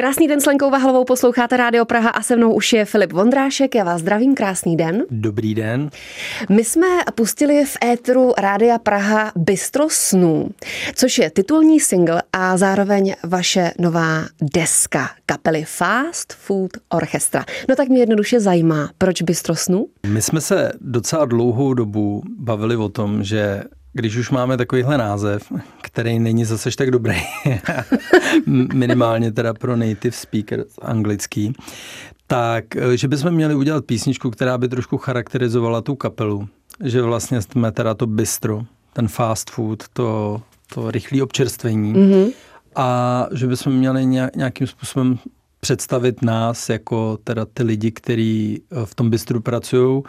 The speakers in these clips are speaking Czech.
Krásný den s Lenkou Vahlovou posloucháte Rádio Praha a se mnou už je Filip Vondrášek. Já vás zdravím, krásný den. Dobrý den. My jsme pustili v éteru Rádia Praha Bystro snů, což je titulní single a zároveň vaše nová deska kapely Fast Food Orchestra. No tak mě jednoduše zajímá, proč Bystro snů? My jsme se docela dlouhou dobu bavili o tom, že když už máme takovýhle název, který není zase tak dobrý, minimálně teda pro native speaker anglický, tak eh, že bychom měli udělat písničku, která by trošku charakterizovala tu kapelu. Že vlastně jsme teda to bistro, ten fast food, to, to rychlé občerstvení. Mm-hmm. A že bychom měli nějakým způsobem představit nás jako teda ty lidi, kteří eh, v tom bistru pracují,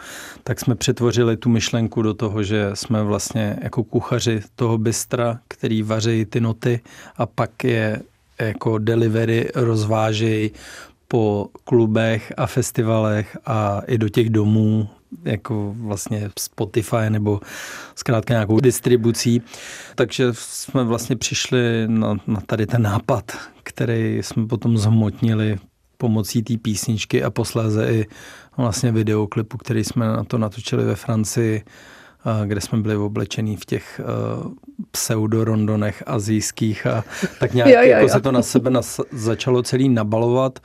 tak jsme přetvořili tu myšlenku do toho, že jsme vlastně jako kuchaři toho bistra, který vaří ty noty a pak je jako delivery rozvážejí po klubech a festivalech a i do těch domů, jako vlastně Spotify nebo zkrátka nějakou distribucí. Takže jsme vlastně přišli na, na tady ten nápad, který jsme potom zhmotnili pomocí té písničky a posléze i vlastně videoklipu, který jsme na to natočili ve Francii, kde jsme byli oblečení v těch pseudorondonech azijských a tak nějak jo, jo, jako jo. se to na sebe nas, začalo celý nabalovat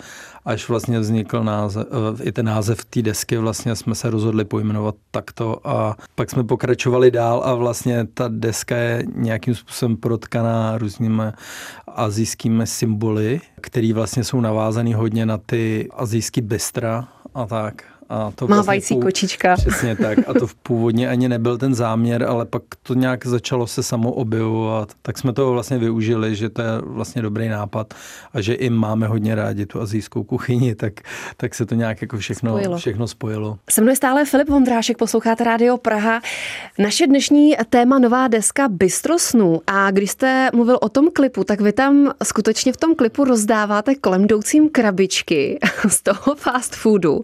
až vlastně vznikl název, eh, i ten název té desky, vlastně jsme se rozhodli pojmenovat takto a pak jsme pokračovali dál a vlastně ta deska je nějakým způsobem protkaná různými azijskými symboly, které vlastně jsou navázané hodně na ty azijský bistra a tak. A to Mávající vlastně kočička. Přesně tak. A to v původně ani nebyl ten záměr, ale pak to nějak začalo se samo objevovat. Tak jsme to vlastně využili, že to je vlastně dobrý nápad a že i máme hodně rádi tu azijskou kuchyni, tak, tak se to nějak jako všechno spojilo. všechno spojilo. Se mnou je stále Filip Vondrášek, posloucháte Rádio Praha. Naše dnešní téma nová deska Bystro snů. A když jste mluvil o tom klipu, tak vy tam skutečně v tom klipu rozdáváte kolem jdoucím krabičky z toho fast foodu.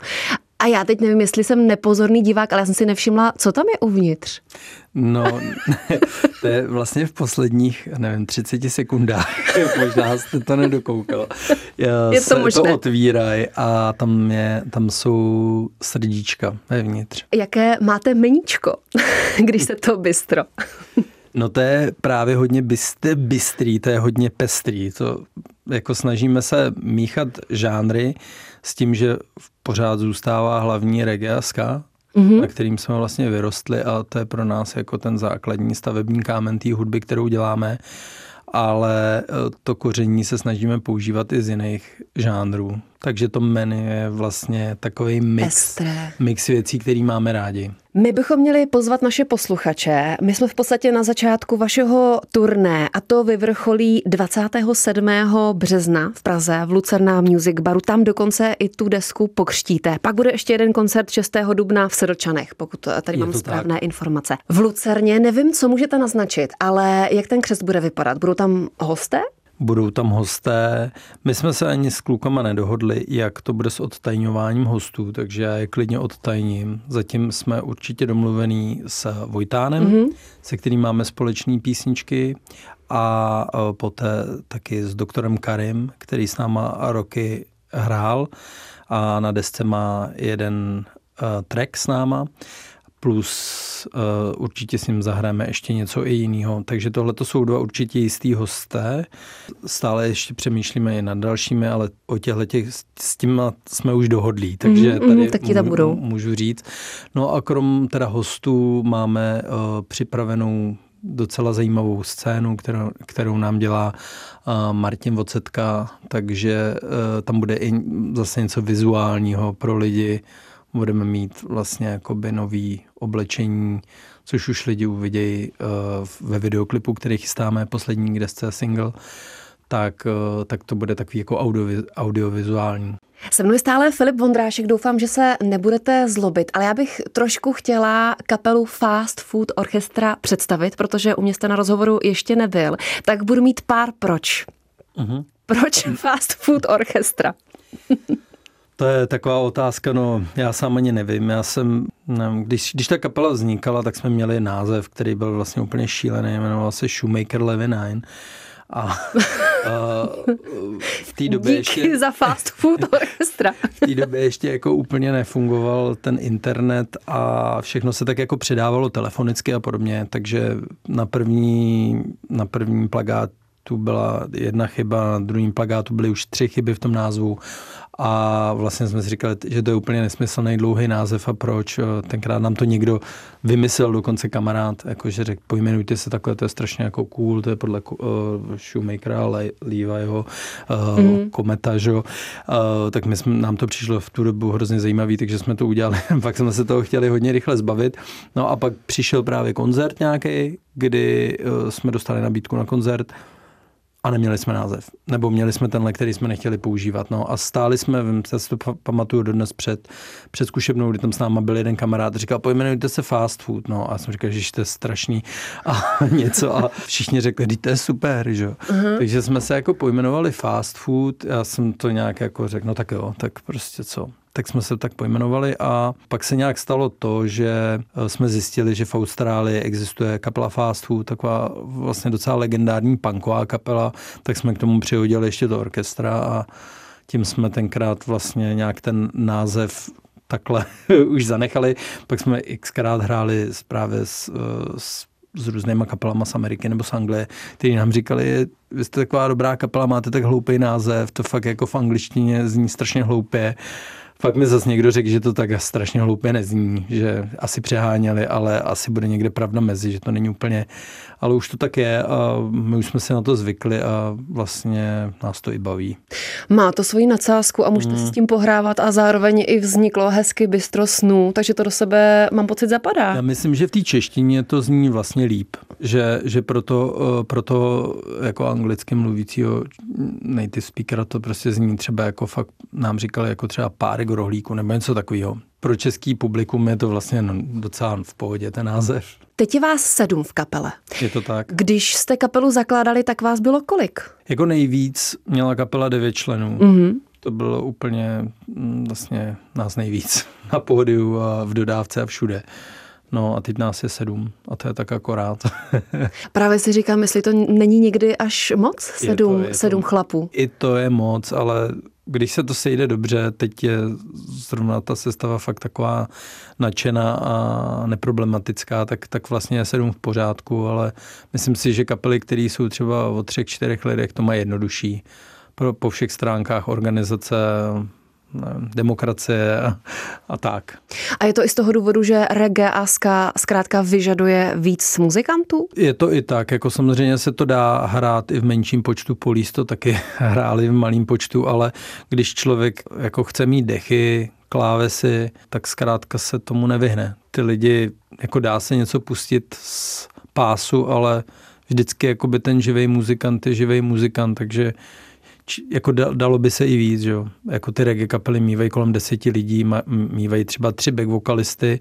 A já teď nevím, jestli jsem nepozorný divák, ale já jsem si nevšimla, co tam je uvnitř. No, to je vlastně v posledních, nevím, 30 sekundách. Možná jste to nedokoukal. Je to možné. to otvírají a tam, je, tam jsou srdíčka vevnitř. Jaké máte meníčko, když se to bystro? No to je právě hodně byste, bystrý, to je hodně pestrý. To jako snažíme se míchat žánry s tím, že pořád zůstává hlavní reggae a ska, mm-hmm. na kterým jsme vlastně vyrostli a to je pro nás jako ten základní stavební kámen té hudby, kterou děláme ale e, to koření se snažíme používat i z jiných žánrů. Takže to menu je vlastně takový mix, mix věcí, který máme rádi. My bychom měli pozvat naše posluchače. My jsme v podstatě na začátku vašeho turné a to vyvrcholí 27. března v Praze v Lucerna Music Baru. Tam dokonce i tu desku pokřtíte. Pak bude ještě jeden koncert 6. dubna v Sedlčanech, pokud tady mám správné tak. informace. V Lucerně nevím, co můžete naznačit, ale jak ten křest bude vypadat? Budou tam hosté? Budou tam hosté. My jsme se ani s klukama nedohodli, jak to bude s odtajňováním hostů, takže já je klidně odtajním. Zatím jsme určitě domluvený s Vojtánem, mm-hmm. se kterým máme společné písničky a e, poté taky s doktorem Karim, který s náma roky hrál a na desce má jeden uh, track s náma plus uh, určitě s ním zahrajeme ještě něco i jiného. Takže tohle to jsou dva určitě jistý hosté. Stále ještě přemýšlíme i nad dalšími, ale o těchto těch, s tím jsme už dohodlí, takže mm, tady taky tam budou. můžu říct. No a krom teda hostů máme uh, připravenou docela zajímavou scénu, kterou, kterou nám dělá uh, Martin Vocetka, takže uh, tam bude i zase něco vizuálního pro lidi, budeme mít vlastně jakoby nový oblečení, což už lidi uvidějí uh, ve videoklipu, který chystáme, poslední kde jste single, tak, uh, tak to bude takový jako audio, audiovizuální. Se mnou je stále Filip Vondrášek, doufám, že se nebudete zlobit, ale já bych trošku chtěla kapelu Fast Food Orchestra představit, protože u mě jste na rozhovoru ještě nebyl, tak budu mít pár proč. Uh-huh. Proč Fast Food Orchestra? To je taková otázka, no já sám ani nevím. Já jsem, nevím, když, když ta kapela vznikala, tak jsme měli název, který byl vlastně úplně šílený, jmenoval se Shoemaker Levy Nine. A, a v té době Díky ještě... za fast food orchestra. v té době ještě jako úplně nefungoval ten internet a všechno se tak jako předávalo telefonicky a podobně, takže na první, na první plagátu byla jedna chyba, na druhém plagátu byly už tři chyby v tom názvu a vlastně jsme si říkali, že to je úplně nesmyslný dlouhý název a proč. Tenkrát nám to někdo vymyslel, dokonce kamarád, jakože řekl, pojmenujte se takhle, to je strašně jako cool, to je podle uh, Shoemakera, Leviho, uh, mm. Kometa, že? Uh, tak my jsme, nám to přišlo v tu dobu hrozně zajímavý, takže jsme to udělali. pak jsme se toho chtěli hodně rychle zbavit. No a pak přišel právě koncert nějaký, kdy uh, jsme dostali nabídku na koncert a neměli jsme název. Nebo měli jsme tenhle, který jsme nechtěli používat. No a stáli jsme, já si to pamatuju dodnes před, před zkušebnou, kdy tam s náma byl jeden kamarád, říkal, pojmenujte se fast food. No a já jsem říkal, že to je strašný a něco a všichni řekli, že to je super, že? Uh-huh. Takže jsme se jako pojmenovali fast food, já jsem to nějak jako řekl, no tak jo, tak prostě co tak jsme se tak pojmenovali a pak se nějak stalo to, že eh, jsme zjistili, že v Austrálii existuje kapela Fast Food, taková vlastně docela legendární punková kapela, tak jsme k tomu přihodili ještě do orchestra a tím jsme tenkrát vlastně nějak ten název takhle už zanechali. Pak jsme xkrát hráli právě s, eh, s s různýma kapelama z Ameriky nebo z Anglie, kteří nám říkali, vy jste taková dobrá kapela, máte tak hloupý název, to fakt jako v angličtině zní strašně hloupě pak mi zase někdo řekl, že to tak strašně hloupě nezní, že asi přeháněli, ale asi bude někde pravda mezi, že to není úplně, ale už to tak je a my už jsme si na to zvykli a vlastně nás to i baví. Má to svoji nadsázku a můžete hmm. s tím pohrávat a zároveň i vzniklo hezky bystro snů, takže to do sebe, mám pocit, zapadá. Já myslím, že v té češtině to zní vlastně líp, že, že proto, eh, proto jako anglicky mluvícího native speakera to prostě zní třeba jako fakt nám říkali jako třeba párek rohlíku nebo něco takového. Pro český publikum je to vlastně no, docela v pohodě ten název. Teď je vás sedm v kapele. Je to tak. Když jste kapelu zakládali, tak vás bylo kolik? Jako nejvíc měla kapela devět členů. Mm-hmm. To bylo úplně mm, vlastně nás nejvíc na pódiu a v dodávce a všude. No a teď nás je sedm a to je tak akorát. Právě si říkám, jestli to není někdy až moc, sedm, je to, je sedm to, chlapů. I to je moc, ale když se to sejde dobře, teď je zrovna ta sestava fakt taková nadšená a neproblematická, tak, tak vlastně je sedm v pořádku, ale myslím si, že kapely, které jsou třeba o třech, čtyřech lidech, to mají jednodušší. Pro, po všech stránkách organizace, demokracie a, a tak. A je to i z toho důvodu, že reggae a ska zkrátka vyžaduje víc muzikantů? Je to i tak, jako samozřejmě se to dá hrát i v menším počtu, polís to taky hráli v malém počtu, ale když člověk jako chce mít dechy, klávesy, tak zkrátka se tomu nevyhne. Ty lidi, jako dá se něco pustit z pásu, ale vždycky jako by ten živý muzikant je živý muzikant, takže jako dalo by se i víc, že jo. Jako ty reggae kapely mývají kolem deseti lidí, mývají třeba tři back vokalisty,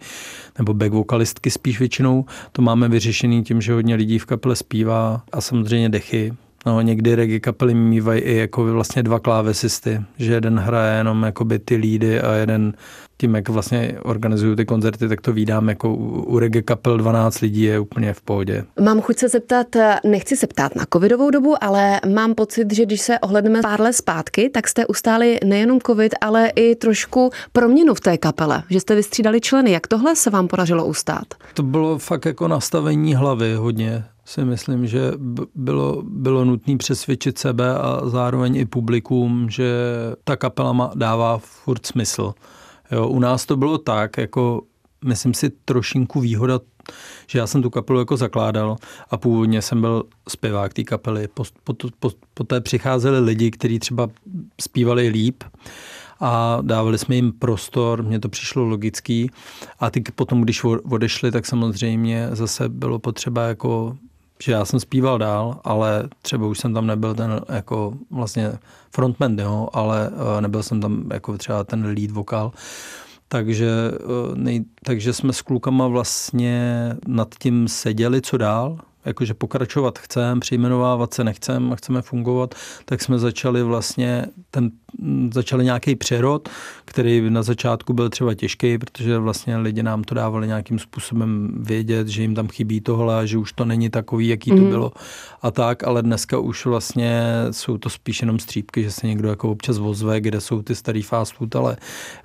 nebo back vokalistky spíš většinou. To máme vyřešený tím, že hodně lidí v kapele zpívá a samozřejmě dechy. No, někdy reggae kapely mývají i jako vlastně dva klávesisty, že jeden hraje jenom jakoby ty lídy a jeden tím, jak vlastně organizují ty koncerty, tak to vídám jako u reggae kapel 12 lidí je úplně v pohodě. Mám chuť se zeptat, nechci se ptát na covidovou dobu, ale mám pocit, že když se ohledneme pár let zpátky, tak jste ustáli nejenom covid, ale i trošku proměnu v té kapele, že jste vystřídali členy. Jak tohle se vám podařilo ustát? To bylo fakt jako nastavení hlavy hodně si myslím, že bylo, bylo nutné přesvědčit sebe a zároveň i publikum, že ta kapela má, dává furt smysl. Jo, u nás to bylo tak, jako myslím si trošinku výhoda, že já jsem tu kapelu jako zakládal a původně jsem byl zpěvák té kapely. Poté po, po, po přicházeli lidi, kteří třeba zpívali líp a dávali jsme jim prostor, mně to přišlo logický. A ty potom, když odešli, tak samozřejmě zase bylo potřeba jako že já jsem zpíval dál, ale třeba už jsem tam nebyl ten jako vlastně frontman, jo, ale eh, nebyl jsem tam jako třeba ten lead vokál. Takže, eh, nej, takže jsme s klukama vlastně nad tím seděli, co dál, jakože pokračovat chceme, přejmenovávat se nechceme a chceme fungovat, tak jsme začali vlastně ten začali nějaký přerod, který na začátku byl třeba těžký, protože vlastně lidi nám to dávali nějakým způsobem vědět, že jim tam chybí tohle že už to není takový, jaký to mm. bylo a tak, ale dneska už vlastně jsou to spíš jenom střípky, že se někdo jako občas vozve, kde jsou ty starý fast food, ale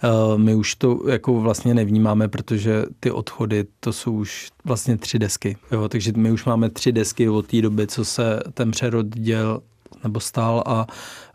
uh, my už to jako vlastně nevnímáme, protože ty odchody, to jsou už vlastně tři desky. Jo, takže my už máme tři desky od té doby, co se ten přerod děl nebo stál a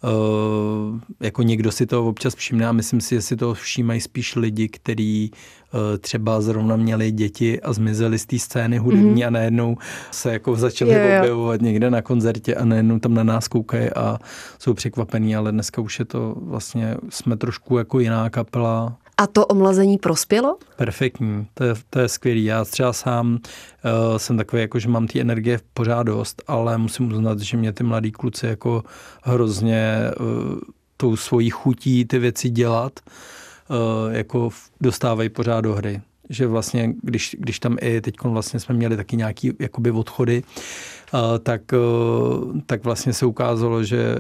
uh, jako někdo si to občas všimne a myslím si, že si to všímají spíš lidi, kteří uh, třeba zrovna měli děti a zmizeli z té scény hudební mm-hmm. a najednou se jako začali jo, jo. objevovat někde na koncertě a najednou tam na nás koukají a jsou překvapení, ale dneska už je to vlastně, jsme trošku jako jiná kapela, a to omlazení prospělo? Perfektní, to je, to je skvělý. Já třeba sám uh, jsem takový, jako, že mám ty energie pořád dost, ale musím uznat, že mě ty mladí kluci jako hrozně uh, tou svojí chutí ty věci dělat, uh, jako dostávají pořád do hry že vlastně, když, když tam i teď vlastně jsme měli taky nějaký jakoby odchody, tak, tak vlastně se ukázalo, že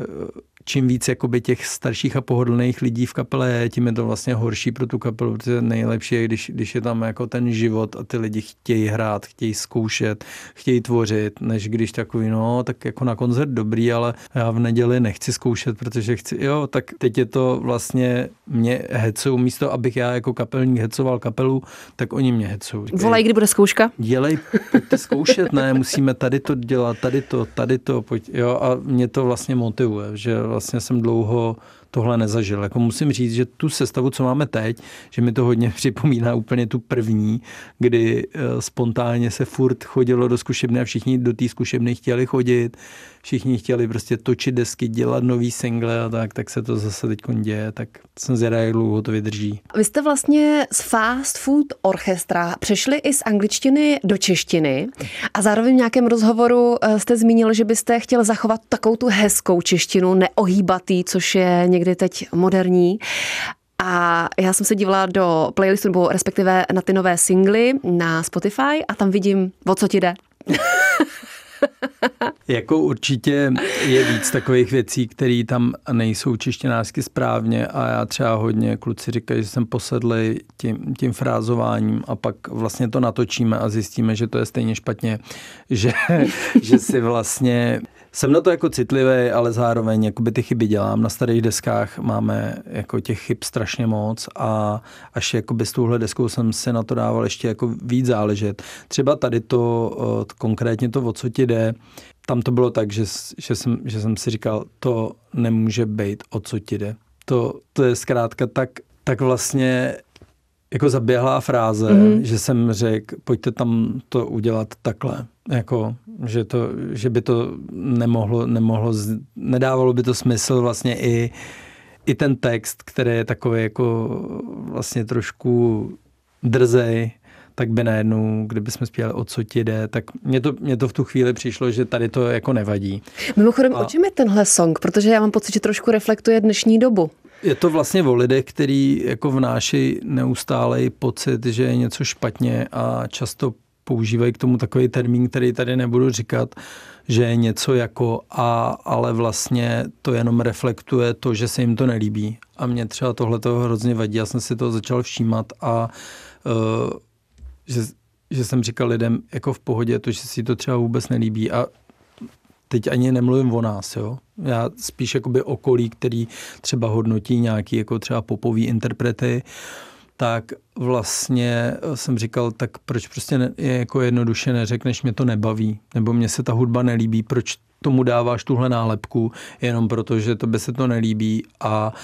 čím víc jakoby těch starších a pohodlných lidí v kapele je, tím je to vlastně horší pro tu kapelu, protože nejlepší je, když, když je tam jako ten život a ty lidi chtějí hrát, chtějí zkoušet, chtějí tvořit, než když takový, no, tak jako na koncert dobrý, ale já v neděli nechci zkoušet, protože chci, jo, tak teď je to vlastně mě hecou, místo abych já jako kapelník hecoval kapelu, tak oni mě hecou. Volej, kdy bude zkouška? Dělej, pojďte zkoušet, ne, musíme tady to dělat, tady to, tady to, pojď, jo, a mě to vlastně motivuje, že vlastně jsem dlouho tohle nezažil. Jako musím říct, že tu sestavu, co máme teď, že mi to hodně připomíná úplně tu první, kdy eh, spontánně se furt chodilo do zkušebny a všichni do té zkušebny chtěli chodit, všichni chtěli prostě točit desky, dělat nový single a tak, tak se to zase teď děje, tak jsem zvědavý, jak dlouho to vydrží. Vy jste vlastně z Fast Food Orchestra přešli i z angličtiny do češtiny a zároveň v nějakém rozhovoru eh, jste zmínil, že byste chtěl zachovat takovou tu hezkou češtinu, neohýbatý, což je teď moderní. A já jsem se dívala do playlistu, nebo respektive na ty nové singly na Spotify a tam vidím, o co ti jde. jako určitě je víc takových věcí, které tam nejsou češtinářsky správně a já třeba hodně kluci říkají, že jsem posedlý tím, tím frázováním a pak vlastně to natočíme a zjistíme, že to je stejně špatně, že, že si vlastně jsem na to jako citlivý, ale zároveň jakoby ty chyby dělám. Na starých deskách máme jako těch chyb strašně moc a až jakoby s touhle deskou jsem si na to dával ještě jako víc záležet. Třeba tady to, konkrétně to, o co ti jde, tam to bylo tak, že, že, jsem, že jsem si říkal, to nemůže být, o co ti jde. To, to je zkrátka tak, tak vlastně jako zaběhlá fráze, mm-hmm. že jsem řekl, pojďte tam to udělat takhle. Jako, že, to, že by to nemohlo, nemohlo, nedávalo by to smysl vlastně i, i ten text, který je takový jako vlastně trošku drzej, tak by najednou, kdyby jsme zpívali o co ti jde, tak mě to, mě to v tu chvíli přišlo, že tady to jako nevadí. Mimochodem, A... o čem je tenhle song? Protože já mám pocit, že trošku reflektuje dnešní dobu. Je to vlastně o lidech, který jako vnášejí neustálej pocit, že je něco špatně a často používají k tomu takový termín, který tady nebudu říkat, že je něco jako a, ale vlastně to jenom reflektuje to, že se jim to nelíbí. A mě třeba tohle toho hrozně vadí. Já jsem si to začal všímat a uh, že, že jsem říkal lidem jako v pohodě to, že si to třeba vůbec nelíbí a teď ani nemluvím o nás, jo. Já spíš jakoby okolí, který třeba hodnotí nějaký jako třeba popový interprety, tak vlastně jsem říkal, tak proč prostě ne, je jako jednoduše neřekneš, mě to nebaví, nebo mě se ta hudba nelíbí, proč tomu dáváš tuhle nálepku, jenom proto, že se to nelíbí a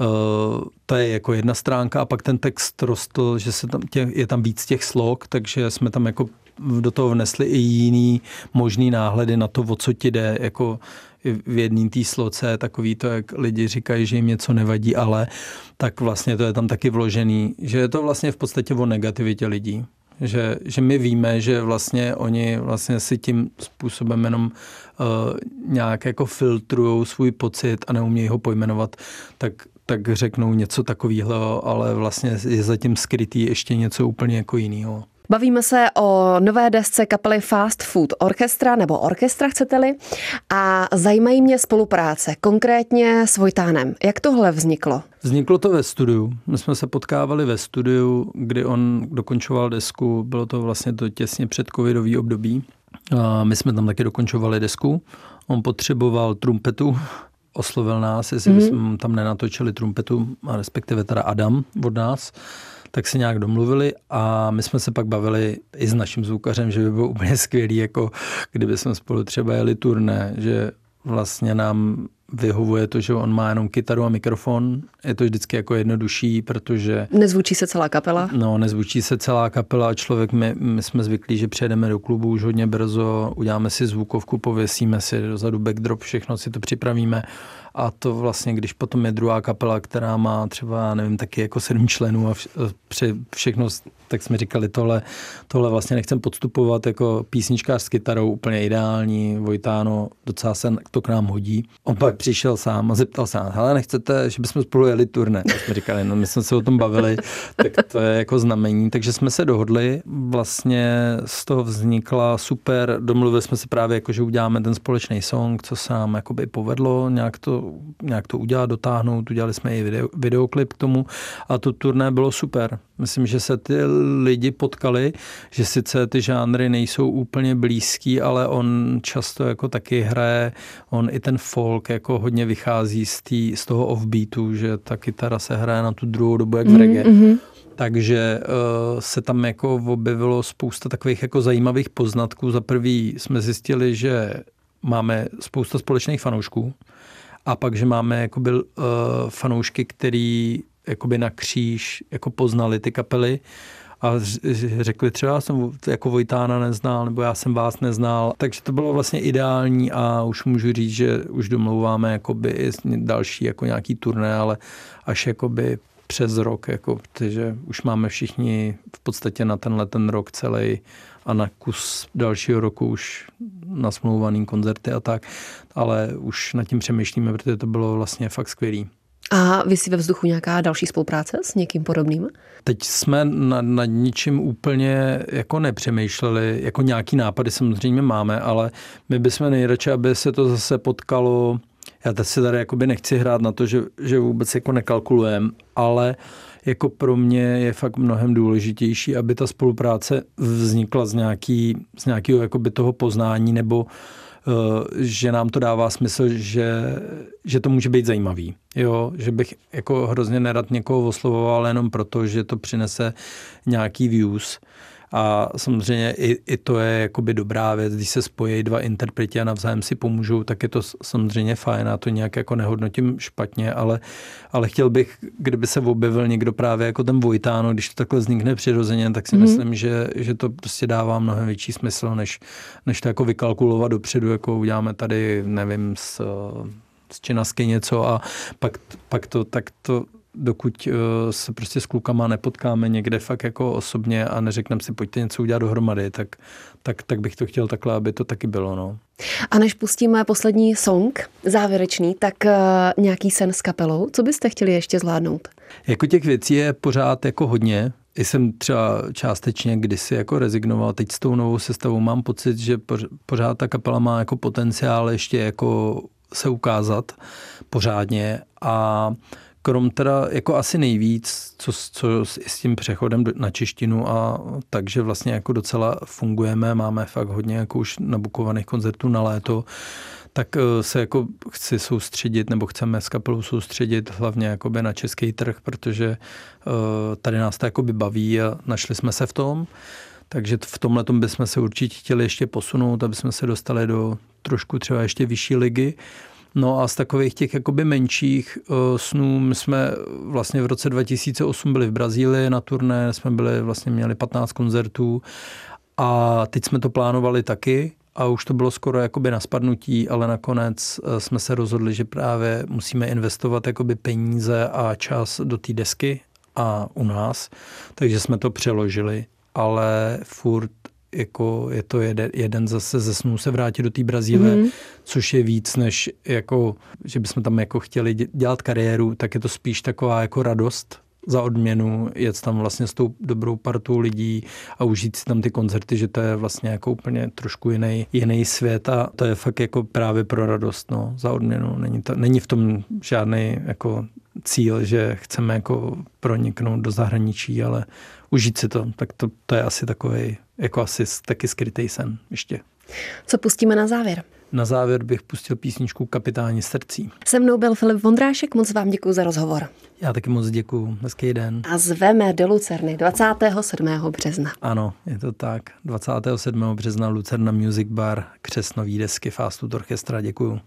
uh, to je jako jedna stránka. A pak ten text rostl, že se tam tě, je tam víc těch slok, takže jsme tam jako do toho vnesli i jiný možný náhledy na to, o co ti jde, jako v jedné té sloce takový to, jak lidi říkají, že jim něco nevadí, ale tak vlastně to je tam taky vložený, že je to vlastně v podstatě o negativitě lidí. Že, že my víme, že vlastně oni vlastně si tím způsobem jenom uh, nějak jako filtrují svůj pocit a neumějí ho pojmenovat, tak, tak řeknou něco takového, ale vlastně je zatím skrytý ještě něco úplně jako jiného. Bavíme se o nové desce kapely Fast Food Orchestra, nebo orchestra chcete-li, a zajímají mě spolupráce, konkrétně s Vojtánem. Jak tohle vzniklo? Vzniklo to ve studiu. My jsme se potkávali ve studiu, kdy on dokončoval desku. Bylo to vlastně to těsně před covidový období. A my jsme tam taky dokončovali desku. On potřeboval trumpetu, oslovil nás, jestli mm-hmm. jsme tam nenatočili trumpetu, a respektive teda Adam od nás tak se nějak domluvili a my jsme se pak bavili i s naším zvukařem, že by bylo úplně skvělý, jako kdyby jsme spolu třeba jeli turné, že vlastně nám vyhovuje to, že on má jenom kytaru a mikrofon. Je to vždycky jako jednodušší, protože... Nezvučí se celá kapela? No, nezvučí se celá kapela a člověk, my, my jsme zvyklí, že přejdeme do klubu už hodně brzo, uděláme si zvukovku, pověsíme si dozadu backdrop, všechno si to připravíme a to vlastně, když potom je druhá kapela, která má třeba, nevím, taky jako sedm členů a vše, všechno, tak jsme říkali, tohle, tohle vlastně nechcem podstupovat jako písničkář s kytarou, úplně ideální, Vojtáno, docela se to k nám hodí. On pak přišel sám a zeptal se nás, ale nechcete, že bychom spolu jeli turné? Tak jsme říkali, no my jsme se o tom bavili, tak to je jako znamení. Takže jsme se dohodli, vlastně z toho vznikla super, domluvili jsme se právě jako, že uděláme ten společný song, co se nám jakoby povedlo, nějak to, nějak to udělat, dotáhnout, udělali jsme i video, videoklip k tomu a to turné bylo super. Myslím, že se ty lidi potkali, že sice ty žánry nejsou úplně blízký, ale on často jako taky hraje, on i ten folk jako hodně vychází z, tý, z toho offbeatu, že ta kytara se hraje na tu druhou dobu jak v mhm, reggae. Mm-hmm. Takže uh, se tam jako objevilo spousta takových jako zajímavých poznatků. Za prvý jsme zjistili, že máme spousta společných fanoušků a pak, že máme jakoby, uh, fanoušky, který jakoby na kříž jako poznali ty kapely a řekli třeba, já jsem jako Vojtána neznal, nebo já jsem vás neznal. Takže to bylo vlastně ideální a už můžu říct, že už domlouváme jakoby i další jako nějaký turné, ale až jakoby přes rok, jako, protože už máme všichni v podstatě na tenhle ten rok celý a na kus dalšího roku už nasmlouvaný koncerty a tak, ale už nad tím přemýšlíme, protože to bylo vlastně fakt skvělý. A vy si ve vzduchu nějaká další spolupráce s někým podobným? Teď jsme nad, nad ničím úplně jako nepřemýšleli, jako nějaký nápady samozřejmě máme, ale my bychom nejradši, aby se to zase potkalo já teď se tady jakoby nechci hrát na to, že, že vůbec jako nekalkulujeme, ale jako pro mě je fakt mnohem důležitější, aby ta spolupráce vznikla z, nějaký, z nějakého jakoby toho poznání nebo Eh, že nám to dává smysl, že, že to může být zajímavý. Jo, že bych jako hrozně nerad někoho oslovoval jenom proto, že to přinese nějaký views. A samozřejmě i, i to je jakoby dobrá věc, když se spojí dva interpreti a navzájem si pomůžou, tak je to samozřejmě fajn a to nějak jako nehodnotím špatně, ale, ale chtěl bych, kdyby se objevil někdo právě jako ten Vojtáno, když to takhle vznikne přirozeně, tak si mm-hmm. myslím, že, že to prostě dává mnohem větší smysl, než, než to jako vykalkulovat dopředu, jako uděláme tady, nevím, z, z činasky něco a pak, pak to, tak to dokud eh, se prostě s klukama nepotkáme někde fakt jako osobně a neřekneme si, pojďte něco udělat dohromady, tak, tak, tak bych to chtěl takhle, aby to taky bylo. No. A než pustíme poslední song, závěrečný, tak uh, nějaký sen s kapelou, co byste chtěli ještě zvládnout? Jako těch věcí je pořád jako hodně. Jsem třeba částečně kdysi jako rezignoval, teď s tou novou sestavou mám pocit, že pořád ta kapela má jako potenciál ještě jako se ukázat pořádně a krom teda jako asi nejvíc, co, co s tím přechodem na češtinu a takže vlastně jako docela fungujeme, máme fakt hodně jako už nabukovaných koncertů na léto, tak eh, se jako chci soustředit, nebo chceme s kapelou soustředit hlavně jakoby na český trh, protože eh, tady nás to jakoby baví a našli jsme se v tom. Takže v tomhle bychom se určitě chtěli ještě posunout, aby jsme se dostali do trošku třeba ještě vyšší ligy. No a z takových těch jakoby menších uh, snů, jsme vlastně v roce 2008 byli v Brazílii na turné, jsme byli, vlastně měli 15 koncertů a teď jsme to plánovali taky a už to bylo skoro jakoby na spadnutí, ale nakonec uh, jsme se rozhodli, že právě musíme investovat jakoby peníze a čas do té desky a u nás, takže jsme to přeložili, ale furt jako je to jeden, jeden zase ze snů se vrátit do té Brazílie, mm. což je víc než jako, že bychom tam jako chtěli dělat kariéru, tak je to spíš taková jako radost, za odměnu jet tam vlastně s tou dobrou partou lidí a užít si tam ty koncerty, že to je vlastně jako úplně trošku jiný, jiný svět a to je fakt jako právě pro radost no, za odměnu. Není, to, není v tom žádný jako cíl, že chceme jako proniknout do zahraničí, ale užít si to. Tak to, to je asi takový, jako asi taky skrytý sen ještě. Co pustíme na závěr? Na závěr bych pustil písničku Kapitáni srdcí. Se mnou byl Filip Vondrášek, moc vám děkuji za rozhovor. Já taky moc děkuji, hezký den. A zveme do Lucerny 27. března. Ano, je to tak. 27. března Lucerna Music Bar, křes nový desky Fast Food Orchestra, děkuju.